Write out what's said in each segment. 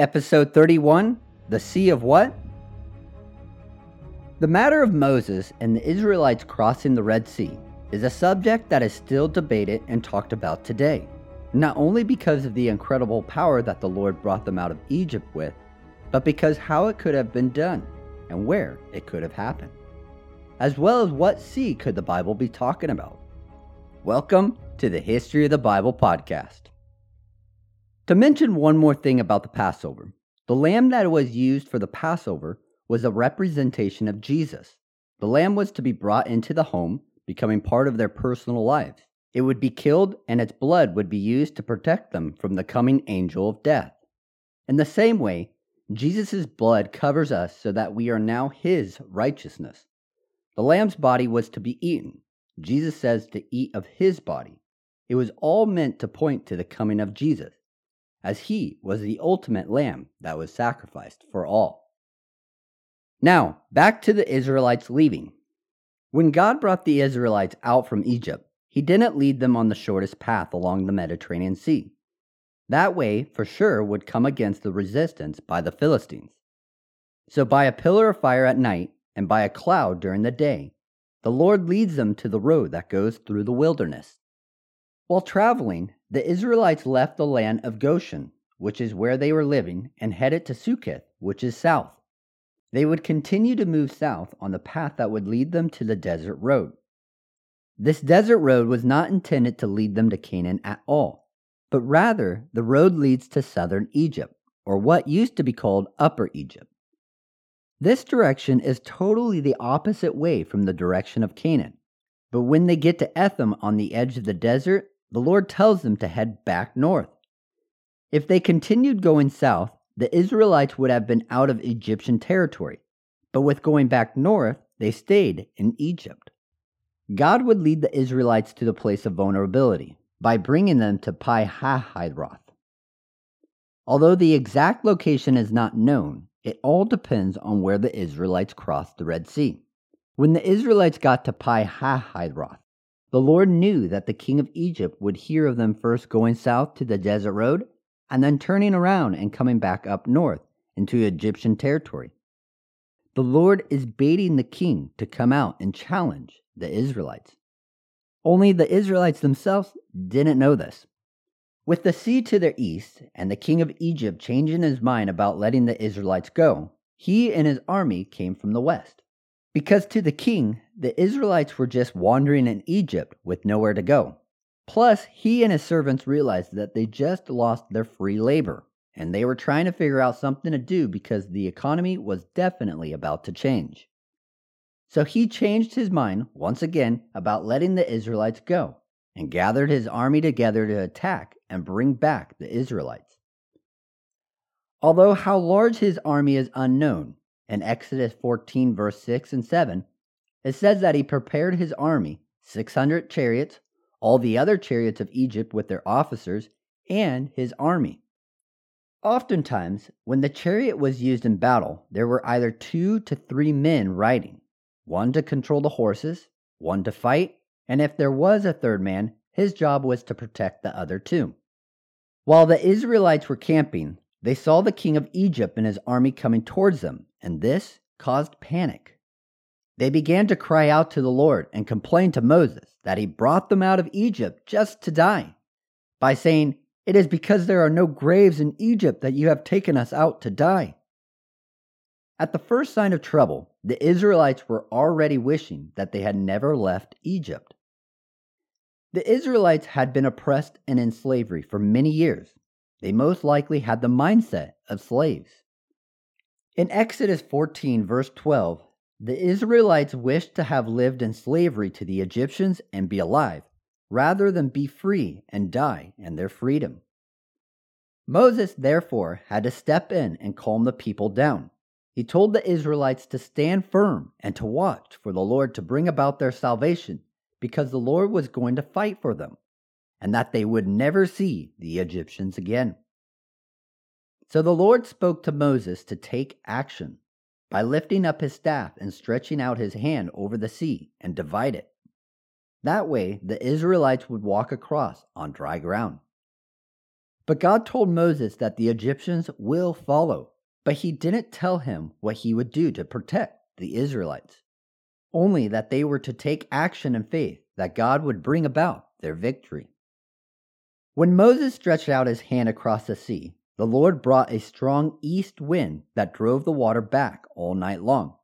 Episode 31 The Sea of What? The matter of Moses and the Israelites crossing the Red Sea is a subject that is still debated and talked about today, not only because of the incredible power that the Lord brought them out of Egypt with, but because how it could have been done and where it could have happened, as well as what sea could the Bible be talking about. Welcome to the History of the Bible podcast. To mention one more thing about the Passover, the lamb that was used for the Passover was a representation of Jesus. The lamb was to be brought into the home, becoming part of their personal lives. It would be killed, and its blood would be used to protect them from the coming angel of death. In the same way, Jesus' blood covers us so that we are now his righteousness. The lamb's body was to be eaten. Jesus says to eat of his body. It was all meant to point to the coming of Jesus as he was the ultimate lamb that was sacrificed for all. Now, back to the Israelites leaving. When God brought the Israelites out from Egypt, he didn't lead them on the shortest path along the Mediterranean Sea. That way, for sure, would come against the resistance by the Philistines. So, by a pillar of fire at night and by a cloud during the day, the Lord leads them to the road that goes through the wilderness. While traveling, the Israelites left the land of Goshen, which is where they were living, and headed to Succoth, which is south. They would continue to move south on the path that would lead them to the desert road. This desert road was not intended to lead them to Canaan at all, but rather the road leads to southern Egypt, or what used to be called Upper Egypt. This direction is totally the opposite way from the direction of Canaan. But when they get to Etham on the edge of the desert, the Lord tells them to head back north. If they continued going south, the Israelites would have been out of Egyptian territory, but with going back north, they stayed in Egypt. God would lead the Israelites to the place of vulnerability by bringing them to Pi Hahiroth. Although the exact location is not known, it all depends on where the Israelites crossed the Red Sea. When the Israelites got to Pi Hahiroth, the Lord knew that the king of Egypt would hear of them first going south to the desert road and then turning around and coming back up north into Egyptian territory. The Lord is baiting the king to come out and challenge the Israelites. Only the Israelites themselves didn't know this. With the sea to their east and the king of Egypt changing his mind about letting the Israelites go, he and his army came from the west. Because to the king, the Israelites were just wandering in Egypt with nowhere to go. Plus, he and his servants realized that they just lost their free labor, and they were trying to figure out something to do because the economy was definitely about to change. So he changed his mind once again about letting the Israelites go and gathered his army together to attack and bring back the Israelites. Although how large his army is unknown, in Exodus 14, verse 6 and 7, it says that he prepared his army, 600 chariots, all the other chariots of Egypt with their officers, and his army. Oftentimes, when the chariot was used in battle, there were either two to three men riding one to control the horses, one to fight, and if there was a third man, his job was to protect the other two. While the Israelites were camping, they saw the king of Egypt and his army coming towards them, and this caused panic. They began to cry out to the Lord and complain to Moses that he brought them out of Egypt just to die, by saying, It is because there are no graves in Egypt that you have taken us out to die. At the first sign of trouble, the Israelites were already wishing that they had never left Egypt. The Israelites had been oppressed and in slavery for many years, they most likely had the mindset of slaves. In Exodus 14, verse 12, the Israelites wished to have lived in slavery to the Egyptians and be alive, rather than be free and die in their freedom. Moses, therefore, had to step in and calm the people down. He told the Israelites to stand firm and to watch for the Lord to bring about their salvation, because the Lord was going to fight for them and that they would never see the Egyptians again. So the Lord spoke to Moses to take action by lifting up his staff and stretching out his hand over the sea and divide it. That way, the Israelites would walk across on dry ground. But God told Moses that the Egyptians will follow, but he didn't tell him what he would do to protect the Israelites, only that they were to take action in faith that God would bring about their victory. When Moses stretched out his hand across the sea, the Lord brought a strong east wind that drove the water back all night long,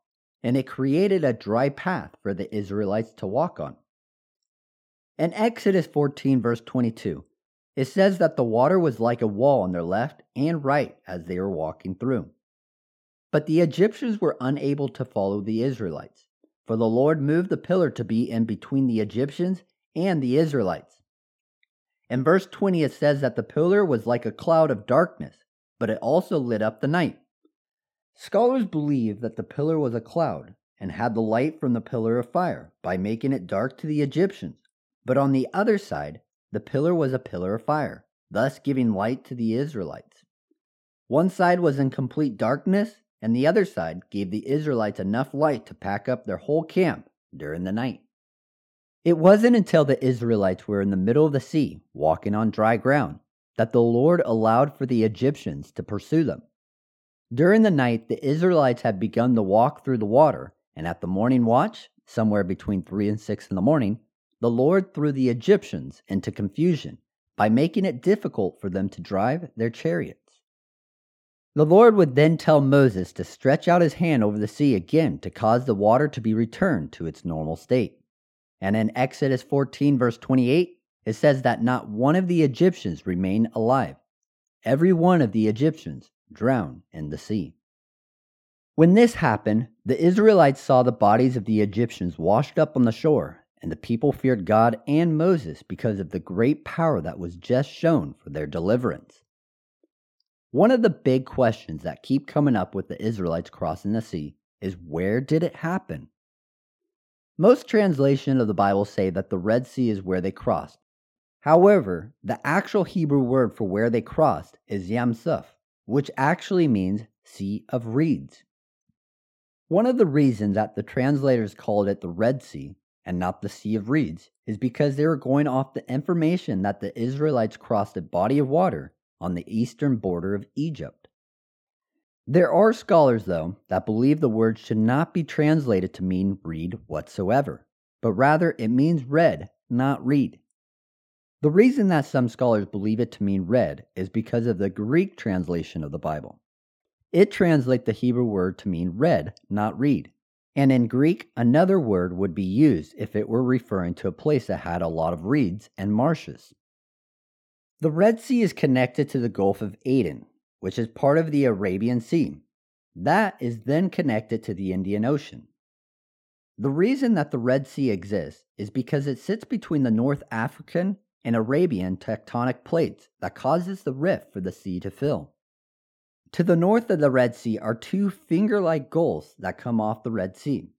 and it created a dry path for the Israelites to walk on. In Exodus 14, verse 22, it says that the water was like a wall on their left and right as they were walking through. But the Egyptians were unable to follow the Israelites, for the Lord moved the pillar to be in between the Egyptians and the Israelites. In verse 20, it says that the pillar was like a cloud of darkness, but it also lit up the night. Scholars believe that the pillar was a cloud and had the light from the pillar of fire by making it dark to the Egyptians. But on the other side, the pillar was a pillar of fire, thus giving light to the Israelites. One side was in complete darkness, and the other side gave the Israelites enough light to pack up their whole camp during the night. It wasn't until the Israelites were in the middle of the sea, walking on dry ground, that the Lord allowed for the Egyptians to pursue them. During the night, the Israelites had begun to walk through the water, and at the morning watch, somewhere between 3 and 6 in the morning, the Lord threw the Egyptians into confusion by making it difficult for them to drive their chariots. The Lord would then tell Moses to stretch out his hand over the sea again to cause the water to be returned to its normal state. And in Exodus 14, verse 28, it says that not one of the Egyptians remained alive. Every one of the Egyptians drowned in the sea. When this happened, the Israelites saw the bodies of the Egyptians washed up on the shore, and the people feared God and Moses because of the great power that was just shown for their deliverance. One of the big questions that keep coming up with the Israelites crossing the sea is where did it happen? Most translations of the Bible say that the Red Sea is where they crossed. However, the actual Hebrew word for where they crossed is Yam Suf, which actually means Sea of Reeds. One of the reasons that the translators called it the Red Sea and not the Sea of Reeds is because they were going off the information that the Israelites crossed a body of water on the eastern border of Egypt. There are scholars, though, that believe the word should not be translated to mean reed whatsoever, but rather it means red, not reed. The reason that some scholars believe it to mean red is because of the Greek translation of the Bible. It translates the Hebrew word to mean red, not reed. And in Greek, another word would be used if it were referring to a place that had a lot of reeds and marshes. The Red Sea is connected to the Gulf of Aden, which is part of the Arabian Sea. That is then connected to the Indian Ocean. The reason that the Red Sea exists is because it sits between the North African and Arabian tectonic plates that causes the rift for the sea to fill. To the north of the Red Sea are two finger like gulfs that come off the Red Sea.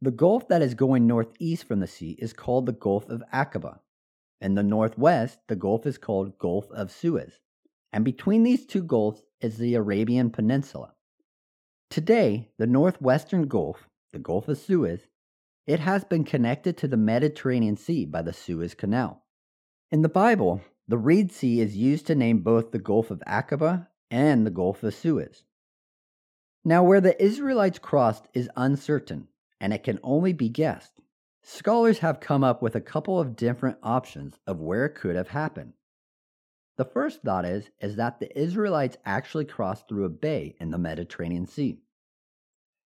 The gulf that is going northeast from the sea is called the Gulf of Aqaba. In the northwest, the gulf is called Gulf of Suez and between these two gulfs is the Arabian Peninsula. Today, the northwestern Gulf, the Gulf of Suez, it has been connected to the Mediterranean Sea by the Suez Canal. In the Bible, the Reed Sea is used to name both the Gulf of Aqaba and the Gulf of Suez. Now, where the Israelites crossed is uncertain, and it can only be guessed. Scholars have come up with a couple of different options of where it could have happened. The first thought is, is that the Israelites actually crossed through a bay in the Mediterranean Sea.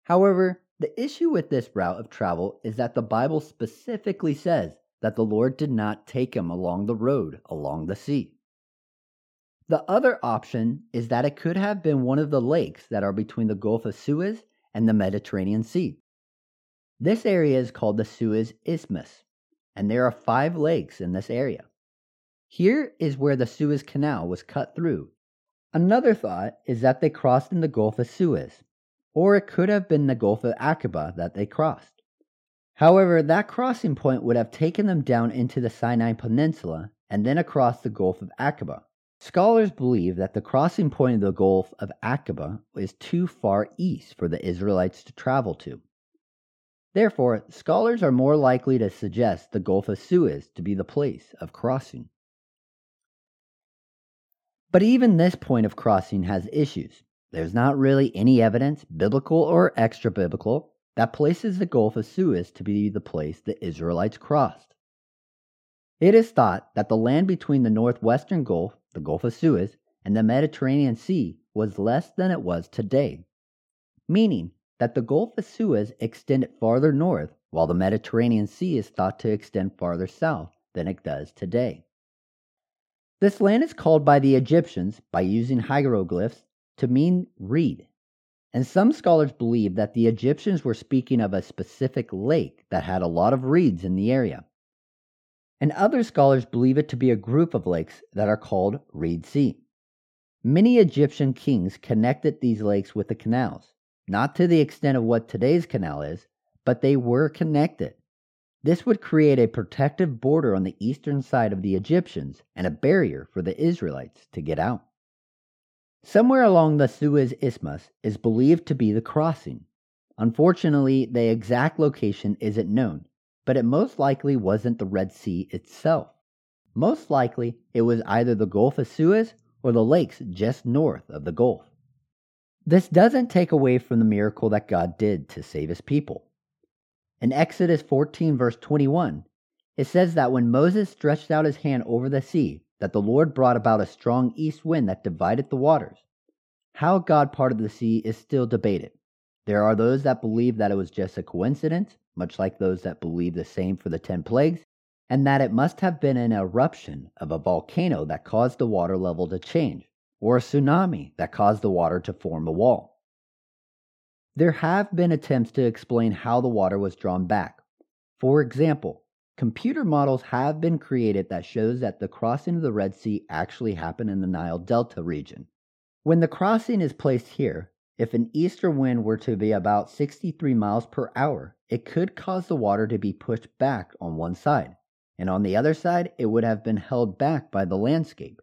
However, the issue with this route of travel is that the Bible specifically says that the Lord did not take him along the road along the sea. The other option is that it could have been one of the lakes that are between the Gulf of Suez and the Mediterranean Sea. This area is called the Suez Isthmus, and there are five lakes in this area. Here is where the Suez Canal was cut through. Another thought is that they crossed in the Gulf of Suez, or it could have been the Gulf of Aqaba that they crossed. However, that crossing point would have taken them down into the Sinai Peninsula and then across the Gulf of Aqaba. Scholars believe that the crossing point of the Gulf of Aqaba is too far east for the Israelites to travel to. Therefore, scholars are more likely to suggest the Gulf of Suez to be the place of crossing. But even this point of crossing has issues. There's not really any evidence, biblical or extra biblical, that places the Gulf of Suez to be the place the Israelites crossed. It is thought that the land between the northwestern Gulf, the Gulf of Suez, and the Mediterranean Sea was less than it was today, meaning that the Gulf of Suez extended farther north, while the Mediterranean Sea is thought to extend farther south than it does today. This land is called by the Egyptians, by using hieroglyphs, to mean reed. And some scholars believe that the Egyptians were speaking of a specific lake that had a lot of reeds in the area. And other scholars believe it to be a group of lakes that are called Reed Sea. Many Egyptian kings connected these lakes with the canals, not to the extent of what today's canal is, but they were connected. This would create a protective border on the eastern side of the Egyptians and a barrier for the Israelites to get out. Somewhere along the Suez Isthmus is believed to be the crossing. Unfortunately, the exact location isn't known, but it most likely wasn't the Red Sea itself. Most likely, it was either the Gulf of Suez or the lakes just north of the Gulf. This doesn't take away from the miracle that God did to save his people. In Exodus 14, verse 21, it says that when Moses stretched out his hand over the sea, that the Lord brought about a strong east wind that divided the waters. How God parted the sea is still debated. There are those that believe that it was just a coincidence, much like those that believe the same for the ten plagues, and that it must have been an eruption of a volcano that caused the water level to change, or a tsunami that caused the water to form a wall. There have been attempts to explain how the water was drawn back. For example, computer models have been created that shows that the crossing of the Red Sea actually happened in the Nile Delta region. When the crossing is placed here, if an easter wind were to be about 63 miles per hour, it could cause the water to be pushed back on one side, and on the other side, it would have been held back by the landscape.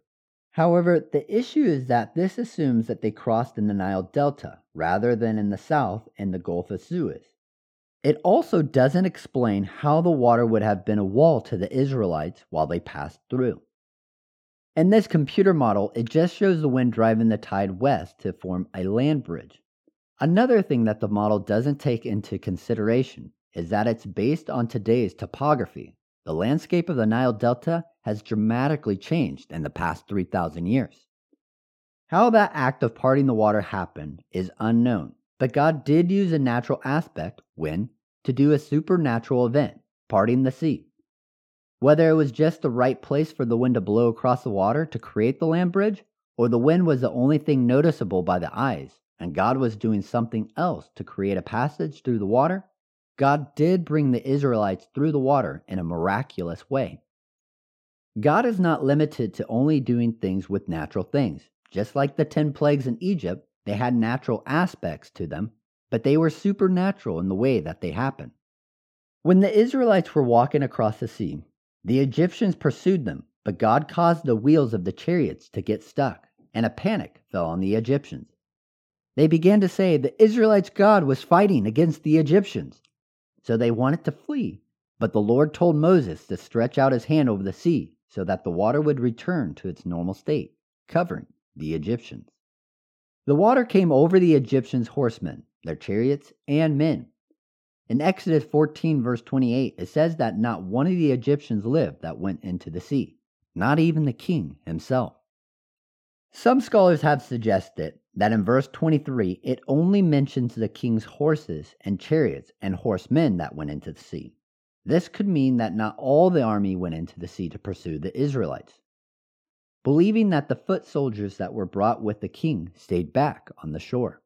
However, the issue is that this assumes that they crossed in the Nile Delta rather than in the south in the Gulf of Suez. It also doesn't explain how the water would have been a wall to the Israelites while they passed through. In this computer model, it just shows the wind driving the tide west to form a land bridge. Another thing that the model doesn't take into consideration is that it's based on today's topography. The landscape of the Nile Delta has dramatically changed in the past 3,000 years. How that act of parting the water happened is unknown, but God did use a natural aspect when to do a supernatural event, parting the sea. Whether it was just the right place for the wind to blow across the water to create the land bridge, or the wind was the only thing noticeable by the eyes, and God was doing something else to create a passage through the water, God did bring the Israelites through the water in a miraculous way. God is not limited to only doing things with natural things. Just like the 10 plagues in Egypt, they had natural aspects to them, but they were supernatural in the way that they happened. When the Israelites were walking across the sea, the Egyptians pursued them, but God caused the wheels of the chariots to get stuck, and a panic fell on the Egyptians. They began to say the Israelites' God was fighting against the Egyptians. So they wanted to flee, but the Lord told Moses to stretch out his hand over the sea so that the water would return to its normal state, covering the Egyptians. The water came over the Egyptians' horsemen, their chariots, and men. In Exodus 14, verse 28, it says that not one of the Egyptians lived that went into the sea, not even the king himself. Some scholars have suggested that in verse 23 it only mentions the king's horses and chariots and horsemen that went into the sea. This could mean that not all the army went into the sea to pursue the Israelites, believing that the foot soldiers that were brought with the king stayed back on the shore.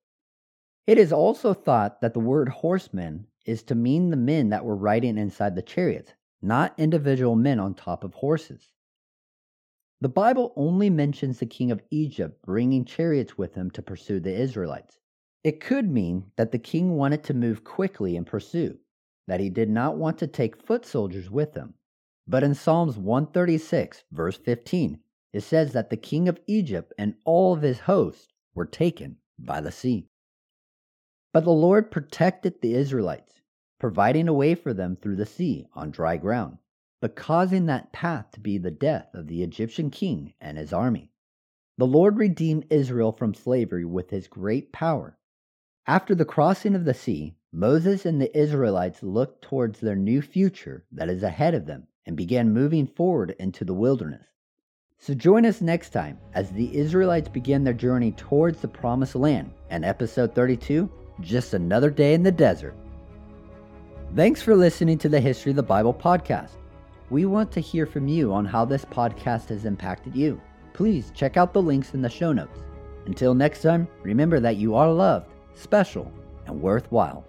It is also thought that the word horsemen is to mean the men that were riding inside the chariots, not individual men on top of horses. The Bible only mentions the king of Egypt bringing chariots with him to pursue the Israelites. It could mean that the king wanted to move quickly in pursuit, that he did not want to take foot soldiers with him. But in Psalms 136, verse 15, it says that the king of Egypt and all of his host were taken by the sea. But the Lord protected the Israelites, providing a way for them through the sea on dry ground, but causing that path to be the death of the Egyptian king and his army. The Lord redeemed Israel from slavery with his great power. After the crossing of the sea, Moses and the Israelites looked towards their new future that is ahead of them and began moving forward into the wilderness. So join us next time as the Israelites begin their journey towards the promised land and episode 32 Just Another Day in the Desert. Thanks for listening to the History of the Bible podcast. We want to hear from you on how this podcast has impacted you. Please check out the links in the show notes. Until next time, remember that you are loved, special, and worthwhile.